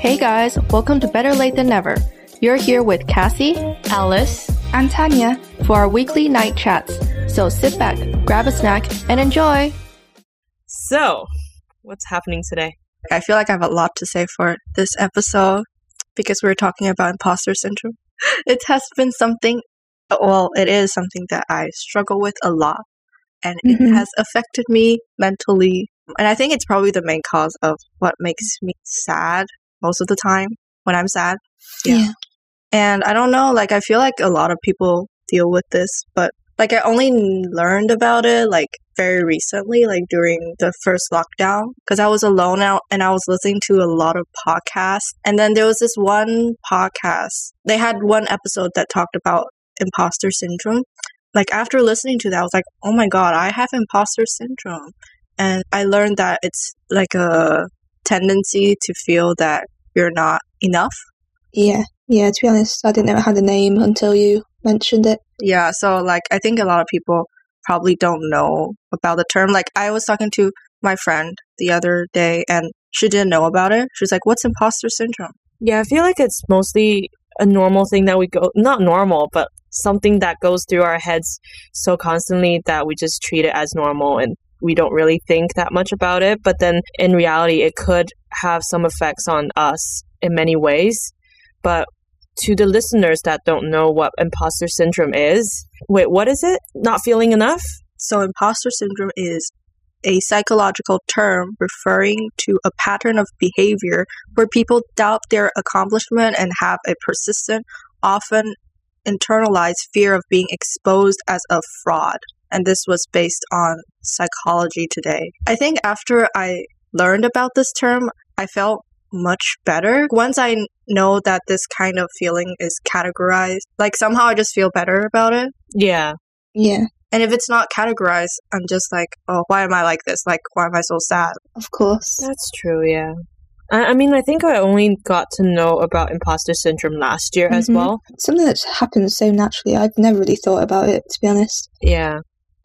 Hey guys, welcome to Better Late Than Never. You're here with Cassie, Alice, and Tanya for our weekly night chats. So sit back, grab a snack, and enjoy. So, what's happening today? I feel like I have a lot to say for this episode because we are talking about imposter syndrome. It has been something, well, it is something that I struggle with a lot and mm-hmm. it has affected me mentally. And I think it's probably the main cause of what makes me sad most of the time when I'm sad. Yeah. yeah. And I don't know, like, I feel like a lot of people deal with this, but like, I only learned about it like very recently, like during the first lockdown, because I was alone out and I was listening to a lot of podcasts. And then there was this one podcast, they had one episode that talked about imposter syndrome. Like, after listening to that, I was like, oh my God, I have imposter syndrome. And I learned that it's like a tendency to feel that you're not enough. Yeah, yeah, to be honest, I didn't know it had a name until you mentioned it. Yeah, so like I think a lot of people probably don't know about the term. Like I was talking to my friend the other day and she didn't know about it. She's like, What's imposter syndrome? Yeah, I feel like it's mostly a normal thing that we go not normal, but something that goes through our heads so constantly that we just treat it as normal and we don't really think that much about it. But then in reality, it could have some effects on us in many ways. But to the listeners that don't know what imposter syndrome is, wait, what is it? Not feeling enough? So, imposter syndrome is a psychological term referring to a pattern of behavior where people doubt their accomplishment and have a persistent, often internalized fear of being exposed as a fraud and this was based on psychology today. I think after I learned about this term, I felt much better. Once I know that this kind of feeling is categorized, like somehow I just feel better about it. Yeah. Yeah. And if it's not categorized, I'm just like, oh, why am I like this? Like, why am I so sad? Of course. That's true, yeah. I, mean, I think I only got to know about imposter syndrome last year mm-hmm. as well. Something that's happened so naturally. I've never really thought about it, to be honest. Yeah.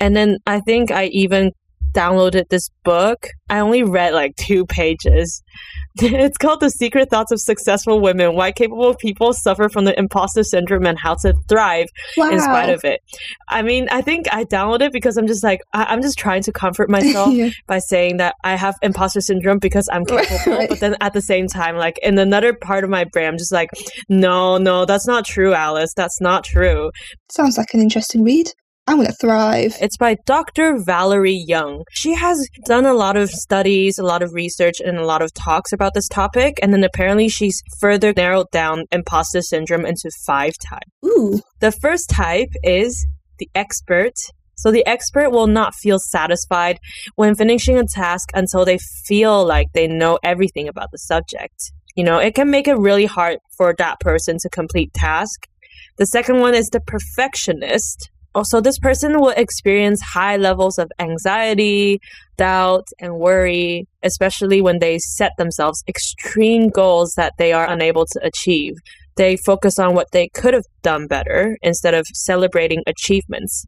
And then I think I even downloaded this book. I only read like two pages. It's called The Secret Thoughts of Successful Women Why Capable People Suffer from the Imposter Syndrome and How to Thrive wow. in Spite of It. I mean, I think I downloaded it because I'm just like, I- am just trying to comfort myself yeah. by saying that I have imposter syndrome because I'm capable. Right. But then at the same time, like in another part of my brain, I'm just like, no, no, that's not true, Alice. That's not true. Sounds like an interesting read. I'm going to thrive. It's by Dr. Valerie Young. She has done a lot of studies, a lot of research, and a lot of talks about this topic. And then apparently she's further narrowed down imposter syndrome into five types. Ooh. The first type is the expert. So the expert will not feel satisfied when finishing a task until they feel like they know everything about the subject. You know, it can make it really hard for that person to complete task. The second one is the perfectionist. Also, this person will experience high levels of anxiety, doubt, and worry, especially when they set themselves extreme goals that they are unable to achieve. They focus on what they could have done better instead of celebrating achievements.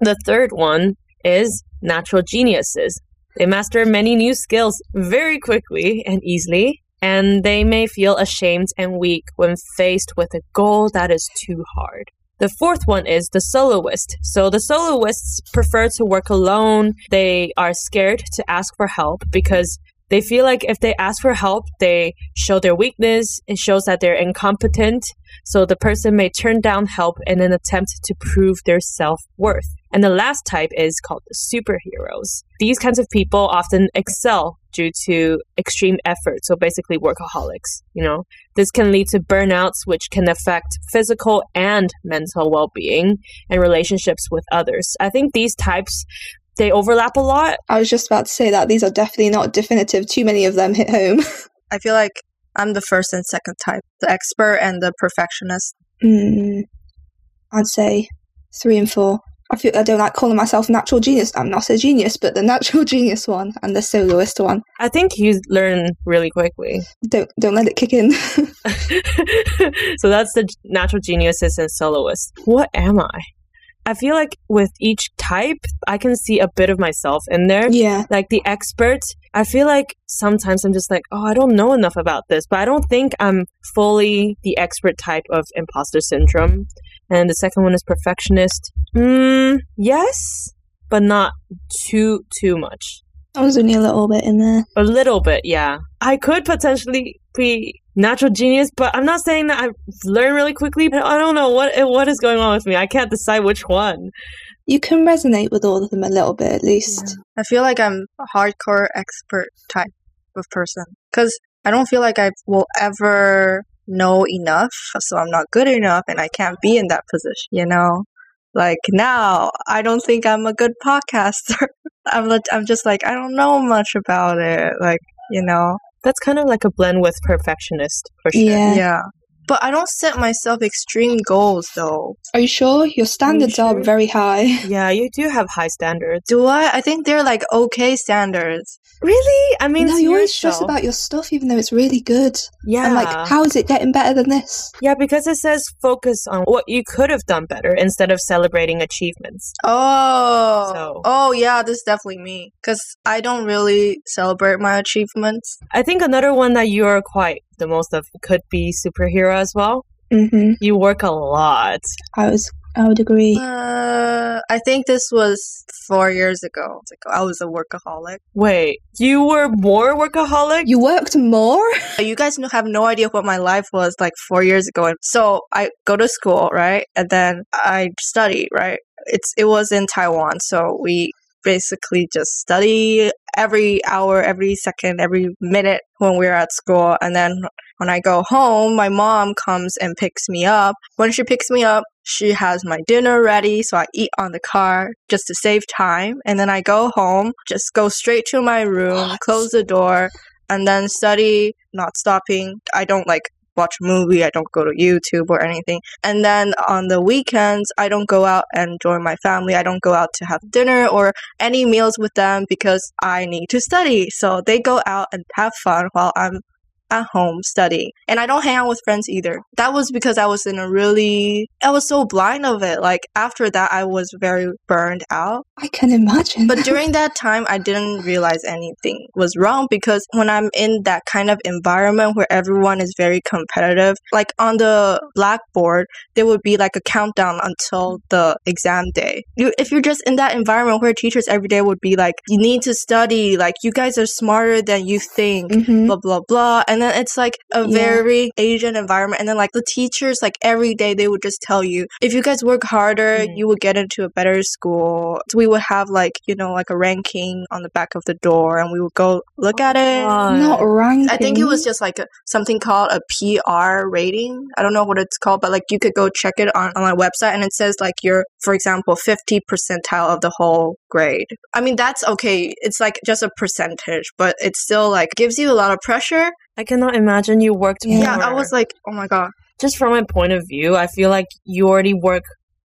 The third one is natural geniuses. They master many new skills very quickly and easily, and they may feel ashamed and weak when faced with a goal that is too hard. The fourth one is the soloist. So the soloists prefer to work alone. They are scared to ask for help because they feel like if they ask for help, they show their weakness. It shows that they're incompetent. So the person may turn down help in an attempt to prove their self worth. And the last type is called the superheroes. These kinds of people often excel due to extreme effort. So basically workaholics, you know. This can lead to burnouts, which can affect physical and mental well-being and relationships with others. I think these types they overlap a lot. I was just about to say that these are definitely not definitive. Too many of them hit home. I feel like I'm the first and second type, the expert and the perfectionist. Mm, I'd say three and four. I feel I don't like calling myself natural genius. I'm not a genius, but the natural genius one and the soloist one. I think you learn really quickly. Don't don't let it kick in. so that's the natural geniuses and soloist. What am I? I feel like with each type, I can see a bit of myself in there. Yeah. Like the expert, I feel like sometimes I'm just like, oh, I don't know enough about this, but I don't think I'm fully the expert type of imposter syndrome. And the second one is perfectionist. Mm, yes, but not too too much. I was only a little bit in there. A little bit, yeah. I could potentially be natural genius, but I'm not saying that I've learned really quickly. But I don't know what what is going on with me. I can't decide which one. You can resonate with all of them a little bit at least. I feel like I'm a hardcore expert type of person because I don't feel like I will ever know enough, so I'm not good enough, and I can't be in that position. You know, like now I don't think I'm a good podcaster. I'm I'm just like I don't know much about it. Like you know, That's kind of like a blend with perfectionist for sure. Yeah. yeah. But I don't set myself extreme goals though. Are you sure? Your standards sure? are very high. Yeah, you do have high standards. Do I? I think they're like okay standards. Really? I mean, no, you always stress about your stuff even though it's really good. yeah. I'm like, how is it getting better than this? yeah, because it says focus on what you could have done better instead of celebrating achievements. Oh, So- oh yeah, this is definitely me. Cause I don't really celebrate my achievements. I think another one that you are quite the most of could be superhero as well. hmm You work a lot. I was, I would agree. Uh, I think this was four years ago. I was a workaholic. Wait, you were more workaholic? You worked more? You guys have no idea what my life was like four years ago. So I go to school, right, and then I study, right. It's it was in Taiwan, so we basically just study every hour, every second, every minute when we're at school, and then when I go home, my mom comes and picks me up. When she picks me up, she has my dinner ready, so I eat on the car just to save time. And then I go home, just go straight to my room, close the door, and then study, not stopping. I don't like watch a movie, I don't go to YouTube or anything. And then on the weekends, I don't go out and join my family. I don't go out to have dinner or any meals with them because I need to study. So they go out and have fun while I'm at home studying. And I don't hang out with friends either. That was because I was in a really I was so blind of it. Like after that I was very burned out. I can imagine. But during that time I didn't realize anything was wrong because when I'm in that kind of environment where everyone is very competitive, like on the blackboard, there would be like a countdown until the exam day. You, if you're just in that environment where teachers every day would be like, you need to study, like you guys are smarter than you think Mhm. blah blah blah and then it's like a Yeah. very asian environment and then like the teachers like every day they would just tell you if you guys work harder Mm. you will get into a better school so we would have like you know like a ranking on the back of the door and we would go look at it. Not ranking. I think it was just like a, something called a PR rating. I don't know what it's called, but like you could go check it on, on my website and it says like you're, for example, 50 percentile of the whole grade. I mean, that's okay. It's like just a percentage, but it still like gives you a lot of pressure. I cannot imagine you worked Yeah. Yeah, I was like, oh my God. just from my point of view, I feel like you already work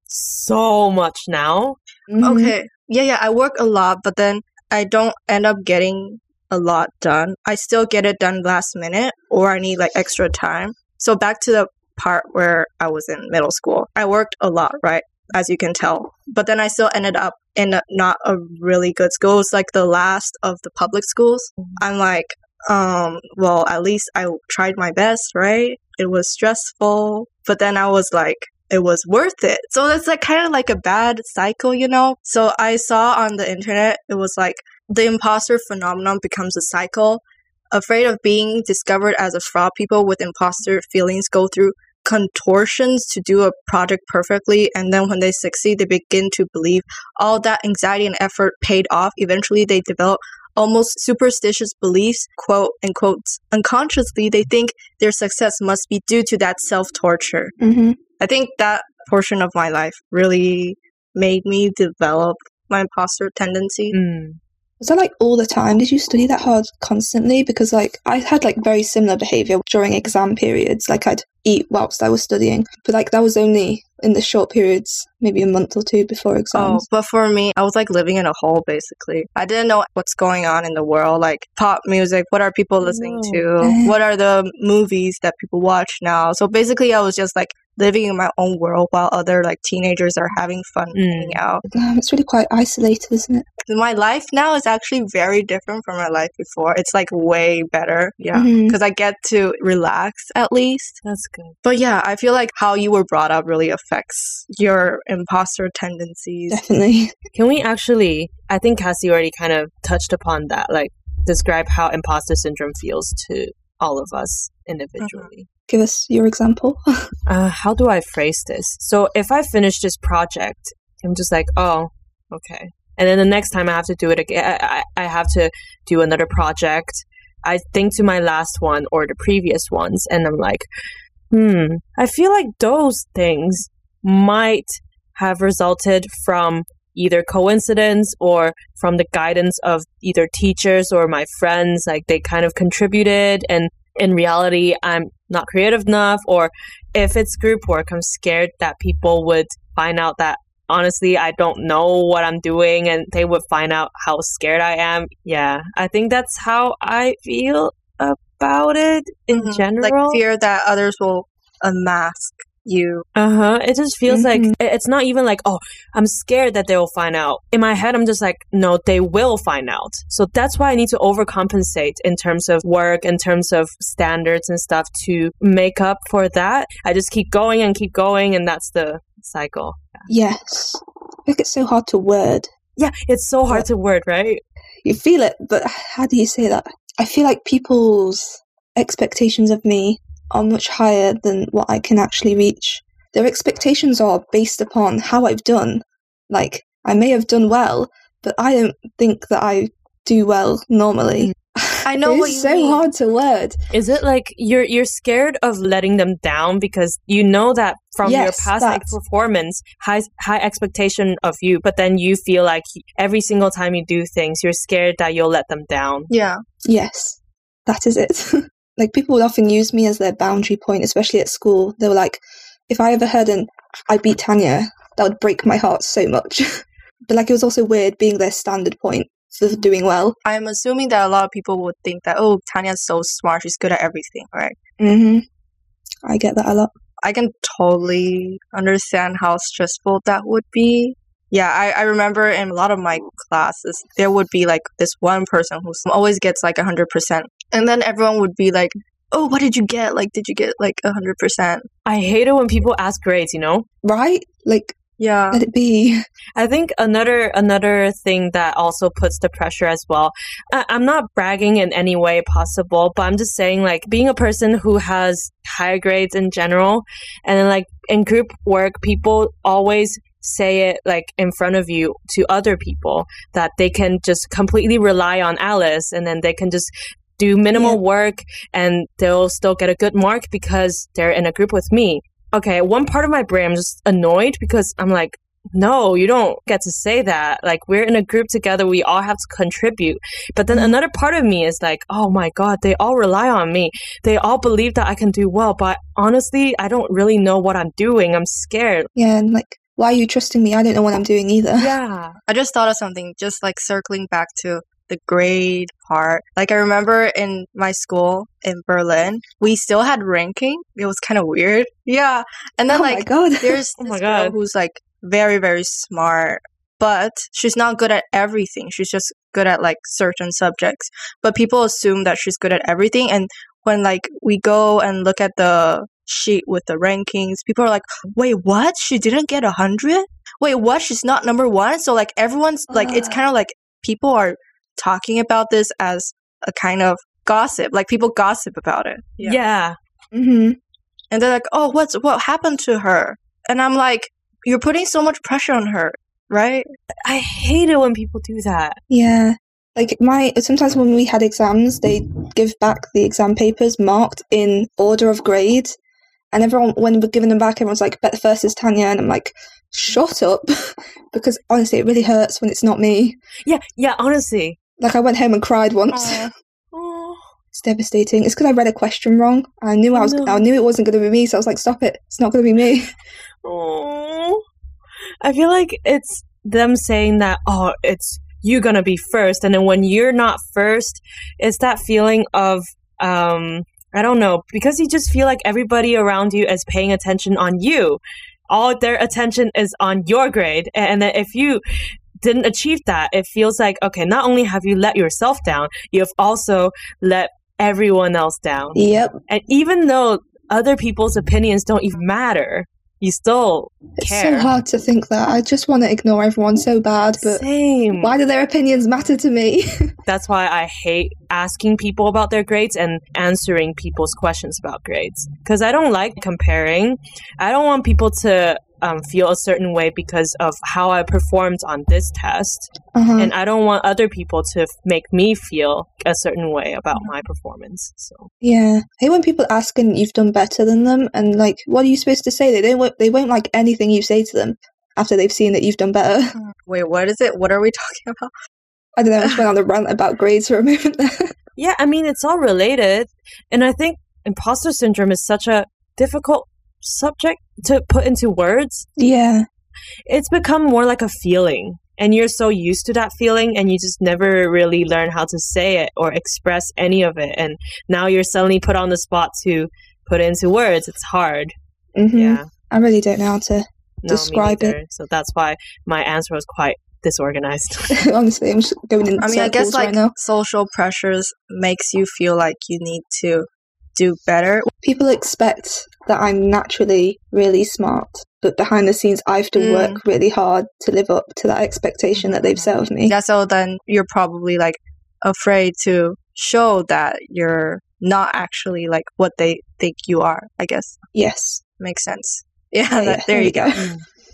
so much now. Mhm. Okay. Yeah, yeah, I work a lot, but then I don't end up getting a lot done. I still get it done last minute or I need like extra time. So back to the part where I was in middle school. I worked a lot, right? As you can tell. But then I still ended up in a, not a really good school. It was like the last of the public schools. I'm like, um, well, at least I tried my best, right? It was stressful, but then I was like, it was worth it. So it's like kind of like a bad cycle, you know? So I saw on the internet, it was like the imposter phenomenon becomes a cycle. Afraid of being discovered as a fraud, people with imposter feelings go through contortions to do a project perfectly. And then when they succeed, they begin to believe all that anxiety and effort paid off. Eventually, they develop almost superstitious beliefs, quote unquote, unconsciously, they think their success must be due to that self torture. Mhm. I think that portion of my life really made me develop my imposter tendency. Mm. Was that like all the time? Did you study that hard constantly? Because like I had like very similar behavior during exam periods. Like I'd eat whilst I was studying, but like that was only in the short periods, maybe a month or two before exams. Oh, exams. but for me, I was like living in a hole basically. I didn't know what's going on in the world, like pop music, what are people listening to? Oh. What are the movies that people watch now? So basically, I was just like living in my own world while other like teenagers are having fun Mm. hanging out. Um, it's really quite isolated, isn't it? My life now is actually very different from my life before. It's like way better. Yeah. Because I get to relax at least. That's good. But yeah, I feel like how you were brought up really affects your imposter tendencies. Definitely. Can we actually? I think Cassie already kind of touched upon that. Like, describe how imposter syndrome feels to all of us individually. Give us your example. Uh, how do I phrase this? So, if I finish this project, I'm just like, oh, okay. And then the next time I have to do it again, I, I I have to do another project. I think to my last one or the previous ones, and I'm like, hmm, I feel like those things might have resulted from either coincidence or from the guidance of either teachers or my friends. Like they kind of contributed, and in reality, I'm not creative enough. Or if it's group work, I'm scared that people would find out that honestly, I don't know what I'm doing and they would find out how scared I am. Yeah, I think that's how I feel about it in Mhm. general. Like fear that others will unmask you. Uh huh. It just feels like Mhm. it- it's not even like, oh, I'm scared that they will find out. In my head, I'm just like, no, they will find out. So that's why I need to overcompensate in terms of work, in terms of standards and stuff to make up for that. I just keep going and keep going, and that's the cycle. yes. I think it's so hard to word. Yeah, it's so hard to word, right? You feel it, but how do you say that? I feel like people's expectations of me are much higher than what I can actually reach. Their expectations are based upon how I've done. Like, I may have done well, but I don't think that I do well normally. Mm. I know It's what you so mean. hard to word. Is it like you're you're scared of letting them down because you know that from your past that. performance, high high expectation of you, but then you feel like every single time you do things, you're scared that you'll let them down. Yeah. Yes, that is it. like people would often use me as their boundary point, especially at school. They were like, if I ever heard an I beat Tanya, that would break my heart so much. but like it was also weird being their standard point for doing well. I'm assuming that a lot of people would think that, oh, Tanya's so smart. She's good at everything, right? hmm I get that a lot. I can totally understand how stressful that would be. Yeah, I, I remember in a lot of my classes, there would be like this one person who always gets like 100%. And then everyone would be like, oh, what did you get? Like, did you get like 100%? I hate it when people ask grades, you know? Right? Like Yeah. let it be. I think another another thing that also puts the pressure as well. I, I'm not bragging in any way possible, but I'm just saying like being a person who has higher grades in general, and then like in group work, people always say it like in front of you to other people that they can just completely rely on Alice, and then they can just do minimal Yeah. work and they'll still get a good mark because they're in a group with me. Okay, one part of my brain I'm just annoyed because I'm like, no, you don't get to say that. Like, we're in a group together. We all have to contribute. But then mm-hmm. another part of me is like, oh my God, they all rely on me. They all believe that I can do well. But honestly, I don't really know what I'm doing. I'm scared. Yeah, and like why are you trusting me? I don't know what I'm doing either. Yeah. I just thought of something, just like circling back to the grade part. Like I remember in my school in Berlin, we still had ranking. It was kind of weird. Yeah. And then oh my like god. there's Oh this my girl who's like very very smart, but she's not good at everything. She's just good at like certain subjects. But people assume that she's good at everything and when like we go and look at the sheet with the rankings, people are like, "Wait, what? She didn't get a 100? Wait, what? She's not number 1?" So like everyone's like it's kind of like people are talking about this as a kind of gossip. Like people gossip about it. Yeah. hmm And they're like, "Oh, what's what happened to her?" And I'm like, "You're putting so much pressure on her, right?" I hate it when people do that. Yeah. Like my sometimes when we had exams, they give back the exam papers marked in order of grade, and everyone when we're giving them back, everyone's like, "Bet the first is Tanya," and I'm like, "Shut up," because honestly, it really hurts when it's not me. Yeah. Yeah. Honestly. Like I went home and cried once. Oh. It's devastating. It's because I read a question wrong. I knew I was. No. I knew it wasn't going to be me, so I was like, "Stop it! It's not going to be me." Oh, I feel like it's them saying that, oh, it's you gonna be first. And then when you're not first, it's that feeling of, um, I don't know, because you just feel like everybody around you is paying attention on you. All their attention is on your grade. And if you didn't achieve that, it feels like, okay, not only have you let yourself down, you have also let everyone else down. Yep. And even though other people's opinions don't even matter, you still It's so hard to think that. I just want to ignore everyone so bad, but Same. why do their opinions matter to me? That's why I hate asking people about their grades and answering people's questions about grades. Because I don't like comparing. I don't want people to um, feel a certain way because of how I performed on this test. uh-huh. And I don't want other people to f- make me feel a certain way about my performance. So, Yeah, I hate when people ask and you've done better than them, and like, what are you supposed to say? They don't. They won't like anything you say to them after they've seen that you've done better. Wait, what is it? What are we talking about? I don't know. I just went on the rant about grades for a moment there. yeah, I mean, it's all related. And I think imposter syndrome is such a difficult subject to put into words yeah, it's become more like a feeling. And you're so used to that feeling and you just never really learn how to say it or express any of it. And now you're suddenly put on the spot to put it into words. It's hard. Hmm yeah. I really don't know how to. no, Describe it. so that's why my answer was quite disorganized. Honestly, I'm just going in I mean, I guess circles like right now. social pressures makes you feel like you need to do better. People expect that I'm naturally really smart, but behind the scenes, I have to Mm. work really hard to live up to that expectation that they've set of me. Yeah, so then you're probably like afraid to show that you're not actually like what they think you are. I guess Yes. makes sense. Yeah, Yeah, that, there you go.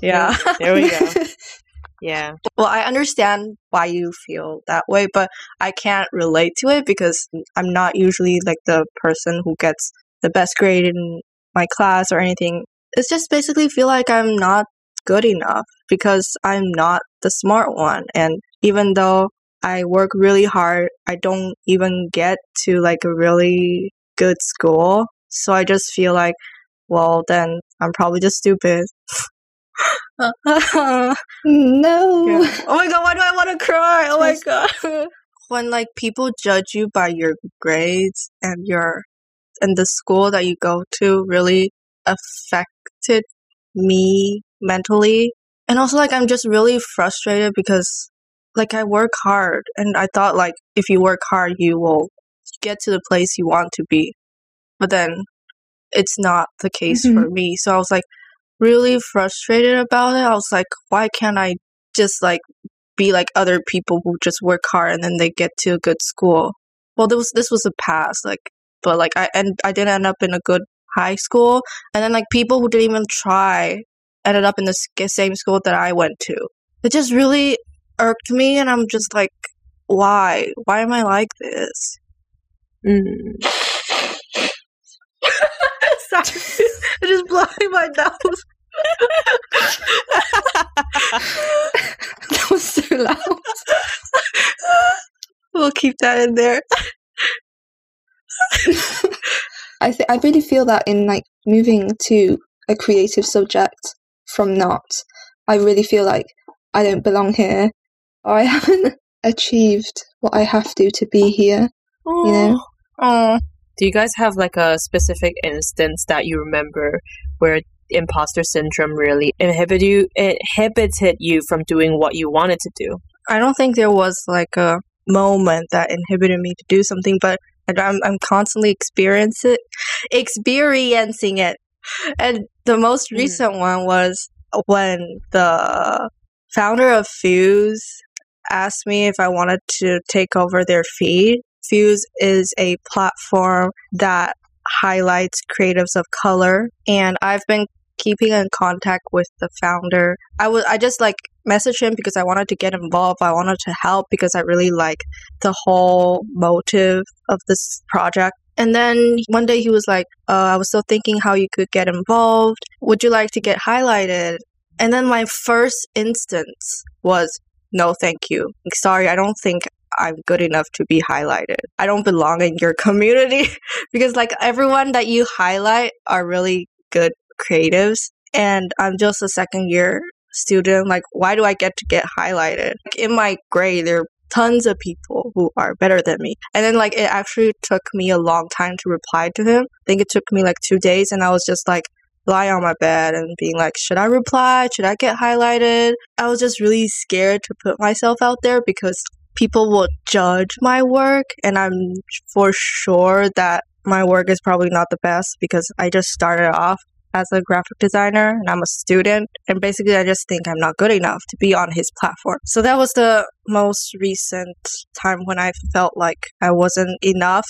Yeah. there we go yeah well, I understand why you feel that way, but I can't relate to it because I'm not usually like the person who gets the best grade in my class or anything. It's just basically feel like I'm not good enough because I'm not the smart one. And even though I work really hard, I don't even get to like a really good school. So I just feel like, well, then I'm probably just stupid. no. Yeah. Oh my god, why do I want to cry? Oh my god. when like people judge you by your grades and your and the school that you go to really affected me mentally. And also like I'm just really frustrated because like I work hard and I thought like if you work hard you will get to the place you want to be. But then it's not the case Mhm. for me. So I was like really frustrated about it. I was like, why can't I just like be like other people who just work hard and then they get to a good school? Well, this was this was a past, like, but like I and I didn't end up in a good high school, and then like people who didn't even try ended up in the same school that I went to. It just really irked me, and I'm just like, why? Why am I like this? Mm. Sorry, I'm just blowing my nose. that was so loud. we'll keep that in there. I th- I really feel that in like moving to a creative subject from not, I really feel like I don't belong here, or I haven't achieved what I have to to be here. You know, Oh, Do you guys have like a specific instance that you remember where imposter syndrome really inhibited you inhibited you from doing what you wanted to do? I don't think there was like a moment that inhibited me to do something, but I'm I'm constantly experience it, experiencing it. And the most Mm. recent one was when the founder of Fuse asked me if I wanted to take over their feed. Fuse is a platform that highlights creatives of color, and I've been keeping in contact with the founder. I was I just like messaged him because I wanted to get involved. I wanted to help because I really like the whole motive of this project. And then one day he was like, uh, I was still thinking how you could get involved. Would you like to get highlighted? And then my first instance was, no, thank you. Sorry, I don't think I'm good enough to be highlighted. I don't belong in your community because, like, everyone that you highlight are really good creatives. And I'm just a second year student. Like, why do I get to get highlighted? Like, in my grade, there are tons of people who are better than me. And then like it actually took me a long time to reply to him. I think it took me like two days and I was just like lying on my bed and being like, should I reply? Should I get highlighted? I was just really scared to put myself out there because people will judge my work and I'm for sure that my work is probably not the best because I just started off as a graphic designer and I'm a student. And basically, I just think I'm not good enough to be on his platform. So that was the most recent time when I felt like I wasn't enough.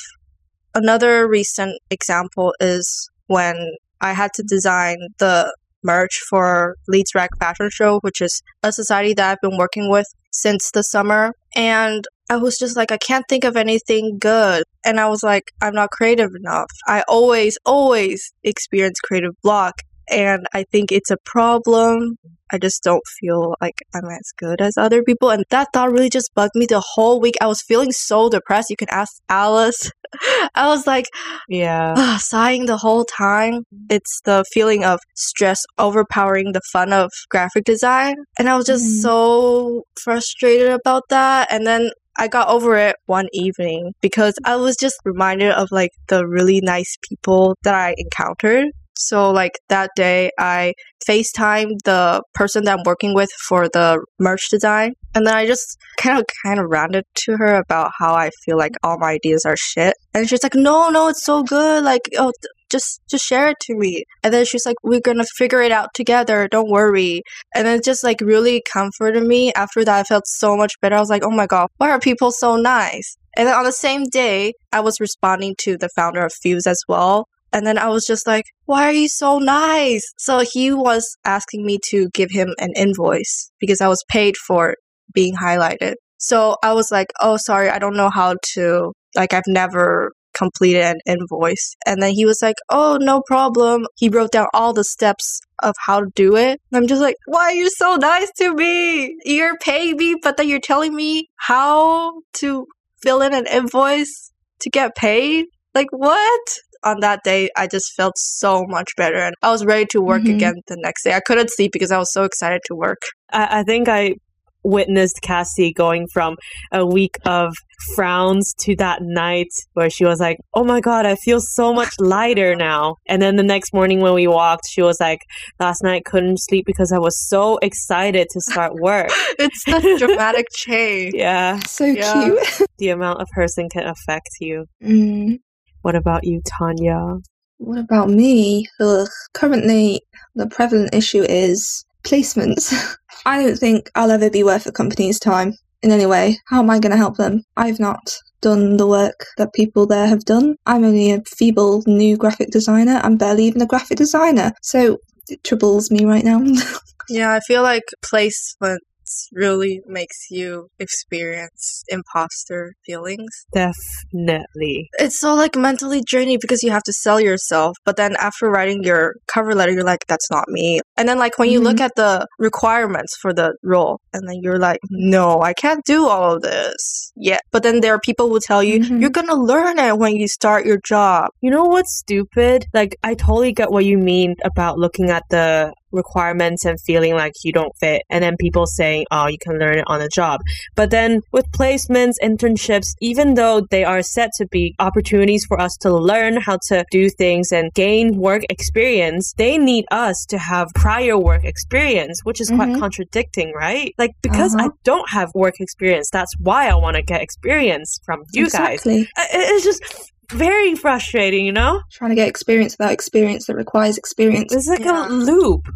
Another recent example is when I had to design the merch for Leeds Rag Fashion Show, which is a society that I've been working with since the summer. And I was just like, I can't think of anything good. And I was like, I'm not creative enough. I always, always experience creative block. And I think it's a problem. I just don't feel like I'm as good as other people. And that thought really just bugged me the whole week. I was feeling so depressed. You can ask Alice. I was like, Yeah. ah, sighing the whole time. It's the feeling of stress overpowering the fun of graphic design. And I was just Mhm. so frustrated about that. And then I got over it one evening because I was just reminded of like the really nice people that I encountered. So like that day I FaceTime the person that I'm working with for the merch design. And then I just kind of kind of ranted to her about how I feel like all my ideas are shit. And she's like, "No, no, it's so good. Like, oh, th- just just share it to me." And then she's like, "We're to figure it out together. Don't worry." And then it just like really comforted me. After that, I felt so much better. I was like, "Oh my god, why are people so nice?" And then on the same day, I was responding to the founder of Fuse as well. And then I was just like, why are you so nice? So he was asking me to give him an invoice because I was paid for being highlighted. So I was like, oh, sorry, I don't know how to, like, I've never completed an invoice. And then he was like, oh, no problem. He wrote down all the steps of how to do it. And I'm just like, why are you so nice to me? You're paying me, but then you're telling me how to fill in an invoice to get paid? Like, what? On that day, I just felt so much better and I was ready to work Mhm. again the next day. I couldn't sleep because I was so excited to work. I, I think I witnessed Cassie going from a week of frowns to that night where she was like, Oh my God, I feel so much lighter now. And then the next morning when we walked, she was like, Last night couldn't sleep because I was so excited to start work. It's such a dramatic change. yeah, So Yeah. cute. the amount a person can affect you. Mm. What about you, Tanya? What about me? Ugh. Currently, the prevalent issue is placements. I don't think I'll ever be worth a company's time in any way. How am I going to help them? I've not done the work that people there have done. I'm only a feeble new graphic designer. I'm barely even a graphic designer. So it troubles me right now. Yeah, I feel like placements really makes you experience imposter feelings. Definitely. It's so like mentally draining because you have to sell yourself, but then after writing your cover letter, you're like, that's not me. And then like when you look at the requirements for the role, and then you're like, no, I can't do all of this yet. But then there are people who tell you, Mhm. you're gonna learn it when you start your job. You know what's stupid? Like, I totally get what you mean about looking at the requirements and feeling like you don't fit, and then people saying, oh, you can learn it on the job. But then with placements, internships, even though they are set to be opportunities for us to learn how to do things and gain work experience, they need us to have prior work experience, which is quite Mhm. contradicting, right? Like, because I Uh-huh. don't have work experience, that's why I want to get experience from you guys. exactly. I- It's just very frustrating, you know? Trying to get experience without experience that requires experience. It's like Yeah. a loop.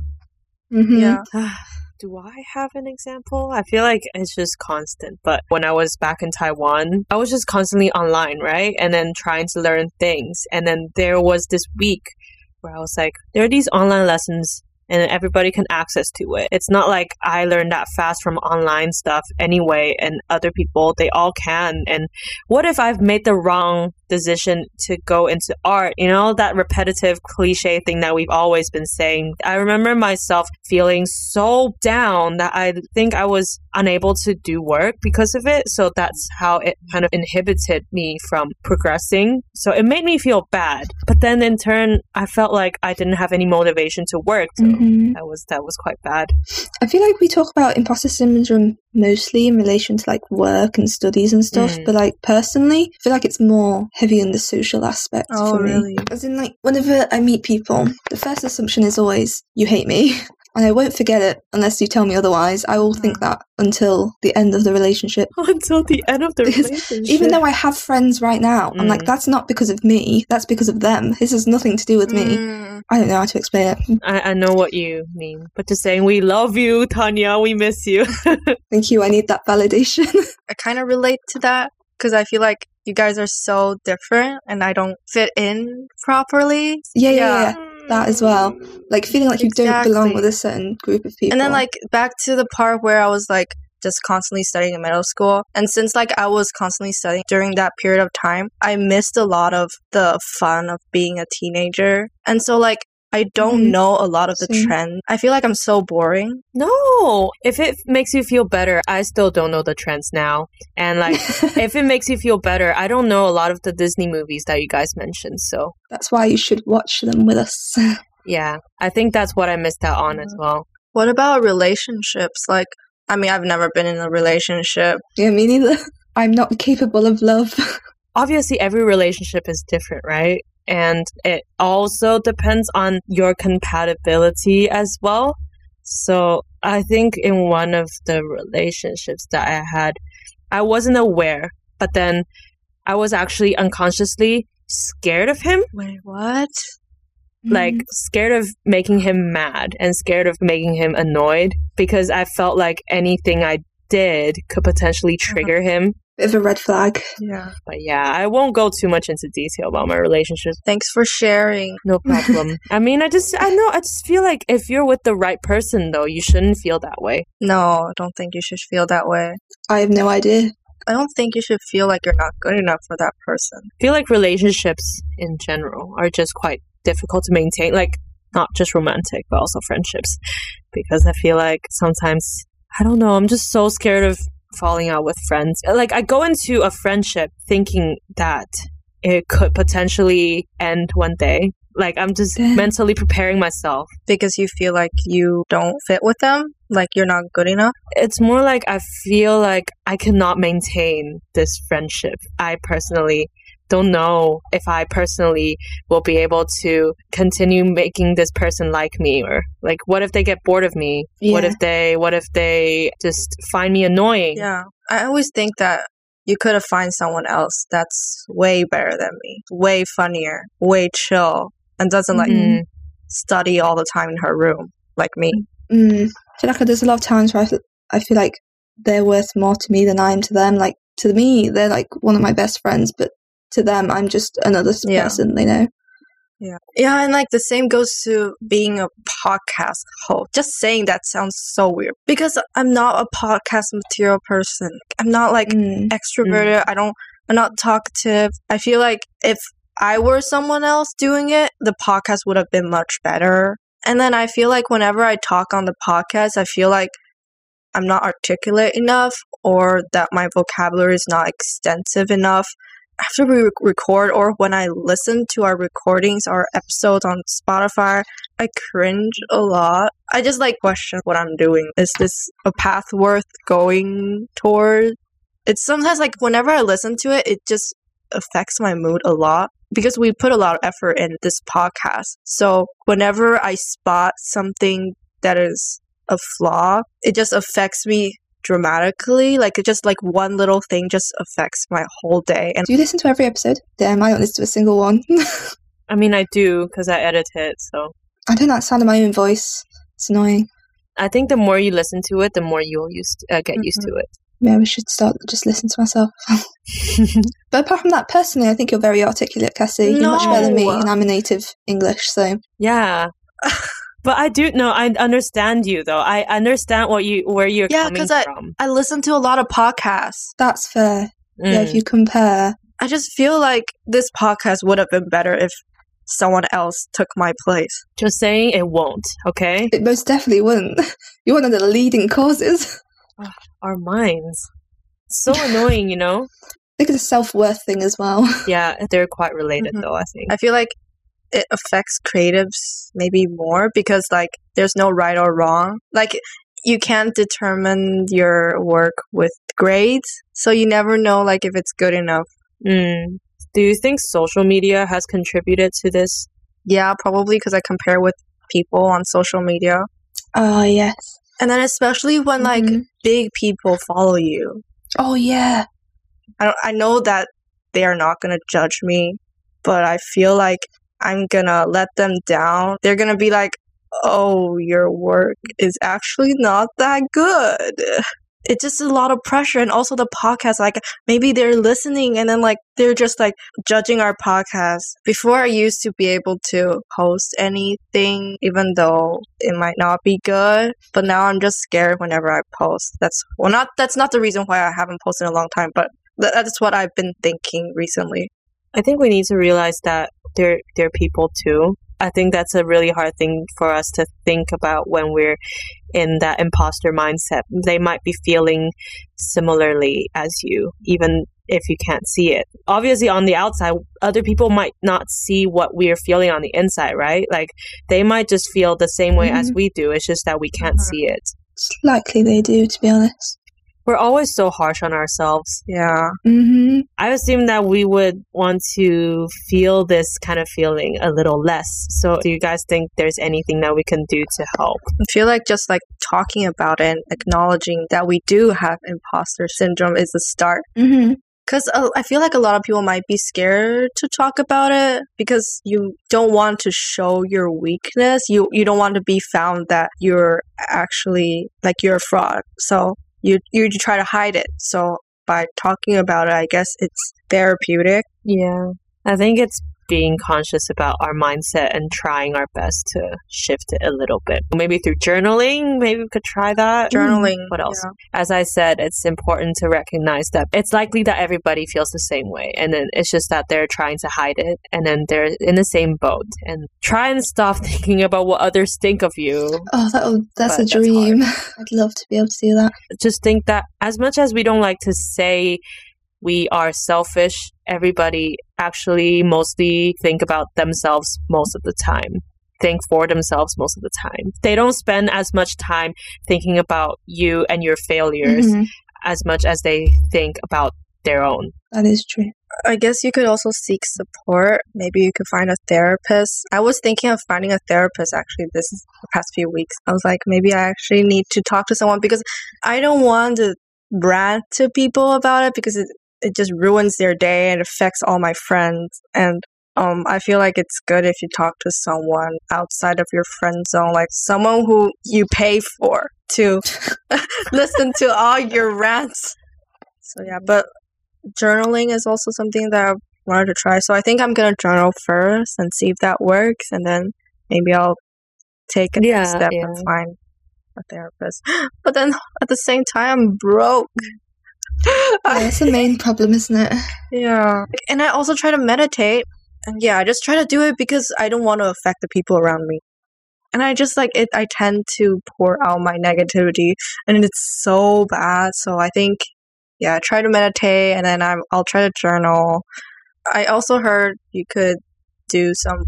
Mhm. Yeah. Do I have an example? I feel like it's just constant. But when I was back in Taiwan, I was just constantly online, right? And then trying to learn things. And then there was this week where I was like, there are these online lessons and everybody can access to it. It's not like I learned that fast from online stuff anyway, and other people, they all can. And what if I've made the wrong decision to go into art? You know, that repetitive cliche thing that we've always been saying. I remember myself feeling so down that I think I was unable to do work because of it. So that's how it kind of inhibited me from progressing. So it made me feel bad. But then in turn, I felt like I didn't have any motivation to work. So Mhm. that was that was quite bad. I feel like we talk about imposter syndrome mostly in relation to like work and studies and stuff. Mm. But like personally, I feel like it's more heavy in the social aspect Oh, for me. really? As in, like whenever I meet people, the first assumption is always you hate me. And I won't forget it unless you tell me otherwise. I will think that until the end of the relationship. Until the end of the Because relationship. Even though I have friends right now, I'm like, Mm. that's not because of me. That's because of them. This has nothing to do with me. Mm. I don't know how to explain it. I, I know what you mean, but just saying we love you, Tanya. We miss you. Thank you. I need that validation. I kind of relate to that because I feel like you guys are so different and I don't fit in properly. yeah, yeah, Yeah. yeah, That as well. Like feeling like you don't belong with a certain group of people. And then like back to the part where I was like just constantly studying in middle school. And since like I was constantly studying during that period of time, I missed a lot of the fun of being a teenager. And so like I don't Mhm. know a lot of the trends. I feel like I'm so boring. no, if it makes you feel better, I still don't know the trends now. And like, if it makes you feel better, I don't know a lot of the Disney movies that you guys mentioned. So That's why you should watch them with us. yeah, I think that's what I missed out on as well. What about relationships? Like I mean, I've never been in a relationship. yeah, me neither. I'm not capable of love. obviously every relationship is different, right? And it also depends on your compatibility as well. So I think in one of the relationships that I had, I wasn't aware, but then I was actually unconsciously scared of him, Wait, what? like Mm. scared of making him mad and scared of making him annoyed because I felt like anything I did could potentially trigger him. Bit of a red flag. Yeah. But yeah, I won't go too much into detail about my relationships. Thanks for sharing. No problem. I mean, I just, I know, I just feel like if you're with the right person, though, you shouldn't feel that way. No, I don't think you should feel that way. I have no idea. I don't think you should feel like you're not good enough for that person. I feel like relationships in general are just quite difficult to maintain. Like, not just romantic, but also friendships. Because I feel like sometimes, I don't know, I'm just so scared of falling out with friends. Like, I go into a friendship thinking that it could potentially end one day. Like, I'm just mentally preparing myself. Because you feel like you don't fit with them, like you're not good enough. it's more like I feel like I cannot maintain this friendship. I personally don't know if I personally will be able to continue making this person like me or like what if they get bored of me? What if they what if they just find me annoying? Yeah. I always think that you could have find someone else that's way better than me, way funnier, way chill, and doesn't like Mm. study all the time in her room like me. Mm. I feel like there's a lot of times where I feel, I feel like they're worth more to me than I am to them. Like to me, they're like one of my best friends, but to them, I'm just another Yeah. person they know. Yeah. Yeah, and like the same goes to being a podcast host. Just saying that sounds so weird because I'm not a podcast material person. I'm not like Mm. extroverted. I don't I'm not talkative. I feel like if I were someone else doing it, the podcast would have been much better. And then I feel like whenever I talk on the podcast, I feel like I'm not articulate enough or that my vocabulary is not extensive enough. After we record or when I listen to our recordings or episodes on Spotify, I cringe a lot. I just like question what I'm doing. Is this a path worth going toward? It's sometimes like whenever I listen to it, it just affects my mood a lot because we put a lot of effort in this podcast. So whenever I spot something that is a flaw, it just affects me dramatically. Like it just like one little thing just affects my whole day. And Do you listen to every episode? Damn, I don't listen to a single one. I mean, I do because I edit it. So I don't like sound of my own voice. It's annoying. I think the more you listen to it, the more you'll used uh, get used to it. Maybe we should start just listening to myself. but apart from that, personally, I think you're very articulate, Cassie. You're much better than me, and I'm a native English, so Yeah. But I do know I understand you though. I understand what you where you're Yeah, coming 'cause I- from. I listen to a lot of podcasts. that's fair. Yeah, if Mm. you compare, I just feel like this podcast would have been better if someone else took my place. Just saying it won't, okay? it most definitely wouldn't. You're one of the leading causes. Our minds. So annoying, you know? I think it's a self worth thing as well. Yeah, they're quite related Mhm. though, I think. I feel like it affects creatives maybe more because like there's no right or wrong. Like you can't determine your work with grades, so you never know like if it's good enough. Mm. Do you think social media has contributed to this? Yeah, probably because I compare with people on social media. Oh yes. And then especially when like Mhm. big people follow you. Oh yeah. I don't, I know that they are not going to judge me, but I feel like I'm to let them down. They're to be like, "Oh, your work is actually not that good." It's just a lot of pressure and also the podcast like maybe they're listening and then like they're just like judging our podcast. Before I used to be able to post anything even though it might not be good, but now I'm just scared whenever I post. That's well not that's not the reason why I haven't posted in a long time, but That's what I've been thinking recently. I think we need to realize that they're they're people too. I think that's a really hard thing for us to think about when we're in that imposter mindset. They might be feeling similarly as you, even if you can't see it. Obviously, on the outside, other people might not see what we're feeling on the inside, right? Like they might just feel the same way as Mhm. we do. It's just that we can't see it. It's likely they do, to be honest. We're always so harsh on ourselves. Yeah. Mm-hmm. I assume that we would want to feel this kind of feeling a little less. So, do you guys think there's anything that we can do to help? I feel like just like talking about it and acknowledging that we do have imposter syndrome is a start. Mm-hmm. Because uh, I feel like a lot of people might be scared to talk about it because you don't want to show your weakness. You you don't want to be found that you're actually like you're a fraud. So you you try to hide it. So by talking about it, I guess it's therapeutic. Yeah. I think it's being conscious about our mindset and trying our best to shift it a little bit. Maybe through journaling, maybe we could try that. Mm. Journaling. What else? yeah. As I said, it's important to recognize that it's likely that everybody feels the same way. And then it's just that they're trying to hide it. And then they're in the same boat. And try and stop thinking about what others think of you. Oh, that that's But a that's dream. I'd love to be able to do that. Just think that as much as we don't like to say we are selfish, everybody actually mostly think about themselves most of the time. Think for themselves most of the time. They don't spend as much time thinking about you and your failures Mhm. as much as they think about their own. That is true. I guess you could also seek support. Maybe you could find a therapist. I was thinking of finding a therapist actually this is the past few weeks. I was like, maybe I actually need to talk to someone because I don't want to rant to people about it because it, it just ruins their day and affects all my friends. And um, I feel like it's good if you talk to someone outside of your friend zone, like someone who you pay for to listen to all your rants. So yeah, but journaling is also something that I wanted to try. So I think I'm gonna journal first and see if that works, and then maybe I'll take a Yeah, step yeah. and find a therapist. But then at the same time, I'm broke. Yeah, that's the main problem, isn't it? yeah, and I also try to meditate, and yeah, I just try to do it because I don't want to affect the people around me. And I just like it. I tend to pour out my negativity, and it's so bad. So I think, yeah, I try to meditate, and then I'm, I'll try to journal. I also heard you could do some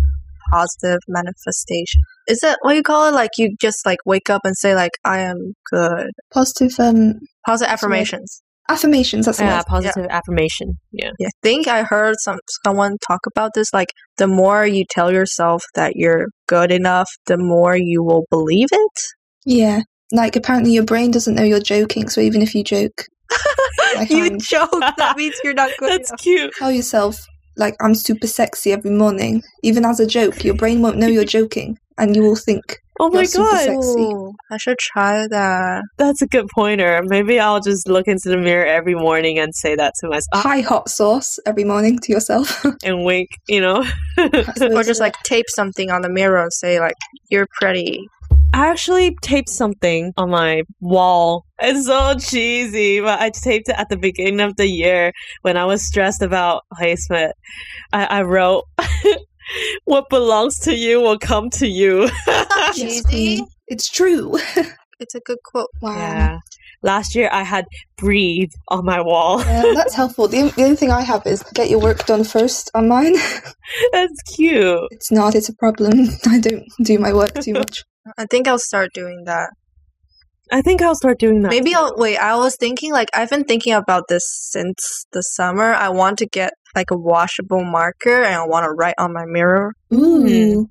positive manifestation. Is that what you call it? Like you just like wake up and say like I am good. Positive um Positive affirmations. Affirmations. That's Yeah, positive affirmation. Yeah. Yeah, I think I heard some someone talk about this. Like the more you tell yourself that you're good enough, the more you will believe it. Yeah. Like apparently your brain doesn't know you're joking, so even if you joke, you joke. That means you're not good That's enough. cute. tell yourself like I'm super sexy every morning, even as a joke, your brain won't know you're joking, and you will think Oh my god. sexy. Ooh, I should try that. That's a good pointer. Maybe I'll just look into the mirror every morning and say that to myself ah. "Hi, hot sauce" every morning to yourself. and wink, you know? Or just like tape something on the mirror and say like you're pretty. I actually taped something on my wall. It's so cheesy, but I taped it at the beginning of the year when I was stressed about placement. I, I wrote, What belongs to you will come to you. Yes, queen. It's true. It's a good quote. wow. yeah. Last year I had breathe on my wall. Yeah, that's helpful. The, the only thing I have is get your work done first on mine. That's cute. it's not, it's a problem. I don't do my work too much. I think I'll start doing that. I think I'll start doing that. Maybe too. I'll wait. I was thinking like I've been thinking about this since the summer. I want to get like a washable marker and I want to write on my mirror Ooh.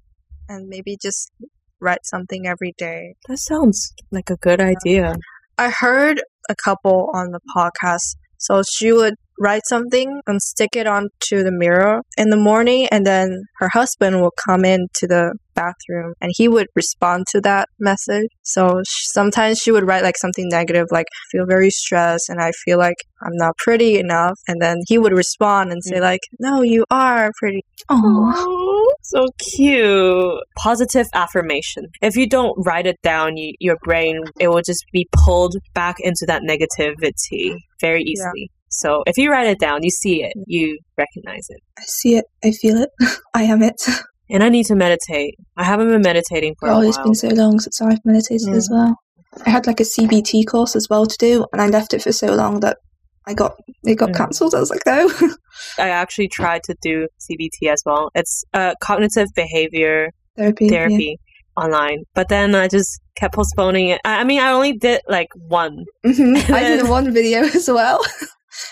and maybe just write something every day. That sounds like a good idea. I heard a couple on the podcast. So she would write something and stick it onto the mirror in the morning, and then her husband will come into the bathroom and he would respond to that message. So sh- sometimes she would write like something negative, like feel very stressed and I feel like I'm not pretty enough, and then he would respond and say mm. like, "No, you are pretty." Oh. Oh, so cute. Positive affirmation. If you don't write it down, you, your brain it will just be pulled back into that negativity very easily. So if you write it down, you see it, you recognize it. I see it. I feel it. I am it. And I need to meditate. I haven't been meditating for a Oh, while. it's been so long since I've meditated as well. I had like a CBT course as well to do, and I left it for so long that I got it got Mm. cancelled. I was like, no. I actually tried to do CBT as well. It's uh, cognitive behavior Therapy. yeah. therapy online, but then I just kept postponing it. I, I mean, I only did like one. hmm I did one video as well,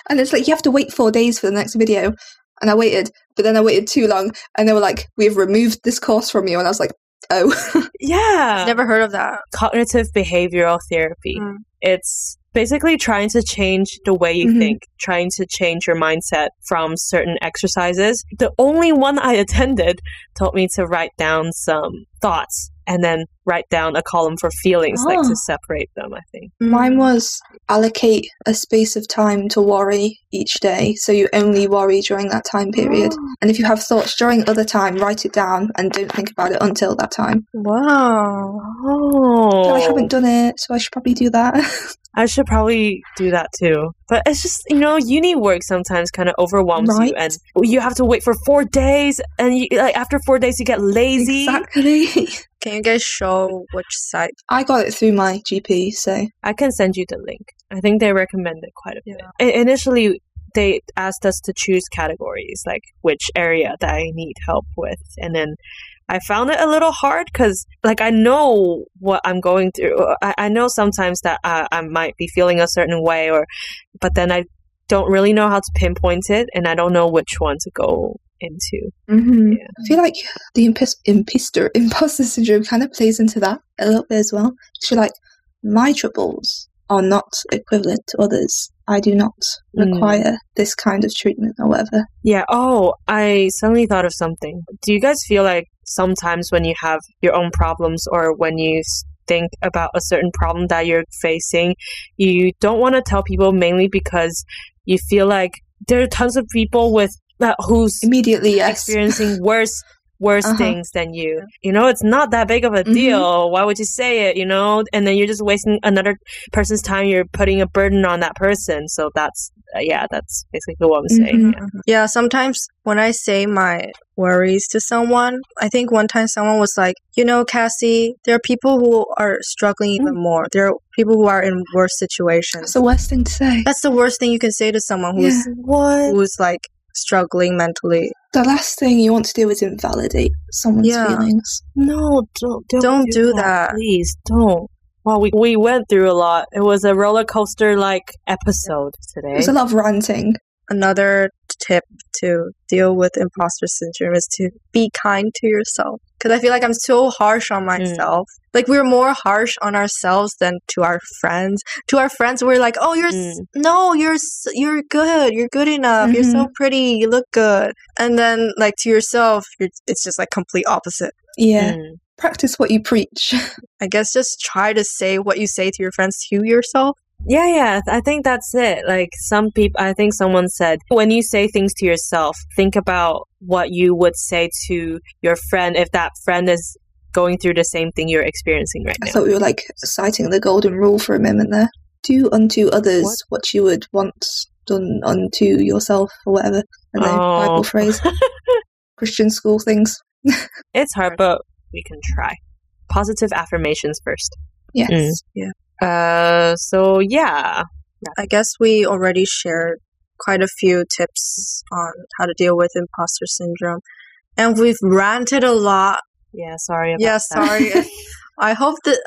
and it's like you have to wait four days for the next video, and I waited, but then I waited too long, and they were like, "We've removed this course from you," and I was like, "Oh, Yeah, Never heard of that. cognitive behavioral therapy. Mm. It's basically trying to change the way you Mhm. think, trying to change your mindset from certain exercises. The only one I attended told me to write down some thoughts and then write down a column for feelings, like Oh. to ah. separate them, I think. Mine hmm. was allocate a space of time to worry each day, so you only worry during that time period. Ah. And if you have thoughts during other time, write it down and don't think about it until that time. Wow. Oh. But I haven't done it, so I should probably do that. I should probably do that too. But it's just, you know, uni work sometimes kind of overwhelms you and you have to wait for 4 days and you, like after 4 days you get lazy. exactly. Can you guys show which site? I got it through my GP, so I can send you the link. I think they recommend it quite a bit. I- initially they asked us to choose categories like which area that I need help with and then I found it a little hard because, like, I know what I'm going through. I, I know sometimes that uh, I might be feeling a certain way, or, but then I don't really know how to pinpoint it, and I don't know which one to go into. hmm Yeah. I feel like the impis- imposter imposter syndrome kind of plays into that a little bit as well. So like my troubles are not equivalent to others. I do not Mm. require this kind of treatment or whatever. Yeah. Oh, I suddenly thought of something. Do you guys feel like sometimes when you have your own problems or when you think about a certain problem that you're facing, you don't want to tell people mainly because you feel like there are tons of people with uh, who's Immediately, yes. experiencing worse worse Uh-huh. things than you. You know, it's not that big of a Mhm. deal. Why would you say it, you know? And then you're just wasting another person's time. You're putting a burden on that person. So that's uh, yeah, that's basically what I'm saying. Mhm. Yeah. Yeah, sometimes when I say my worries to someone, I think one time someone was like, you know, Cassie, there are people who are struggling even more. There are people who are in worse situations. That's the worst thing to say. That's the worst thing you can say to someone who's Yeah. What? who's like struggling mentally. The last thing you want to do is invalidate someone's Yeah. feelings. No, don't don't, Don't do that. Please don't. Well, we we went through a lot. It was a roller coaster like episode today. There's a lot of ranting. Another tip to deal with imposter syndrome is to be kind to yourself. Because I feel like I'm so harsh on hmm. myself. Like we're more harsh on ourselves than to our friends. To our friends, we're like, "Oh, you're s- hmm. no, you're you're good. You're good enough. You're so mm-hmm. pretty. You look good." And then, like to yourself, you're, it's just like complete opposite. Yeah. Mm. Practice what you preach. I guess just try to say what you say to your friends to yourself. Yeah, yeah. I think that's it. Like some people, I think someone said, when you say things to yourself, think about what you would say to your friend if that friend is going through the same thing you're experiencing right now. I thought we were like citing the golden rule for a moment there. Do unto others What? what, you would want done unto yourself or whatever. I don't know, Oh. Bible phrase. Christian school things. It's hard, but we can try. Positive affirmations first. Yes. Mm. Uh, so yeah, I guess we already shared quite a few tips on how to deal with imposter syndrome. And we've ranted a lot. yeah. Sorry. About Yeah, sorry. I hope that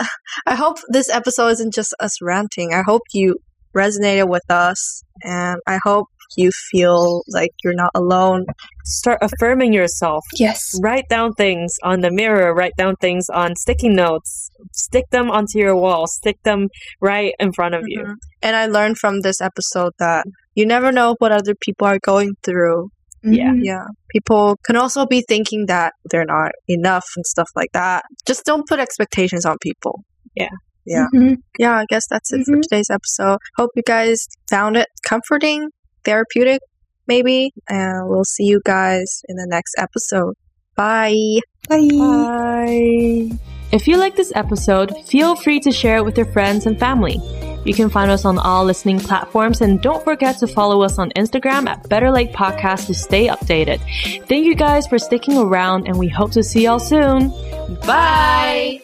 I hope this episode isn't just us ranting. I hope you resonated with us, and I hope you feel like you're not alone. Start affirming yourself. Yes. Write down things on the mirror, write down things on sticky notes, stick them onto your wall, stick them right in front of you. Mhm. And I learned from this episode that you never know what other people are going through. Yeah. Mhm. Yeah. People can also be thinking that they're not enough and stuff like that. Just don't put expectations on people. Yeah. Mhm. Yeah, I guess that's it for Mhm. today's episode. Hope you guys found it comforting, therapeutic, maybe. And we'll see you guys in the next episode. Bye. Bye. Bye. If you like this episode, feel free to share it with your friends and family. You can find us on all listening platforms and don't forget to follow us on Instagram at Better Lake Podcast to stay updated. Thank you guys for sticking around and we hope to see y'all soon. Bye.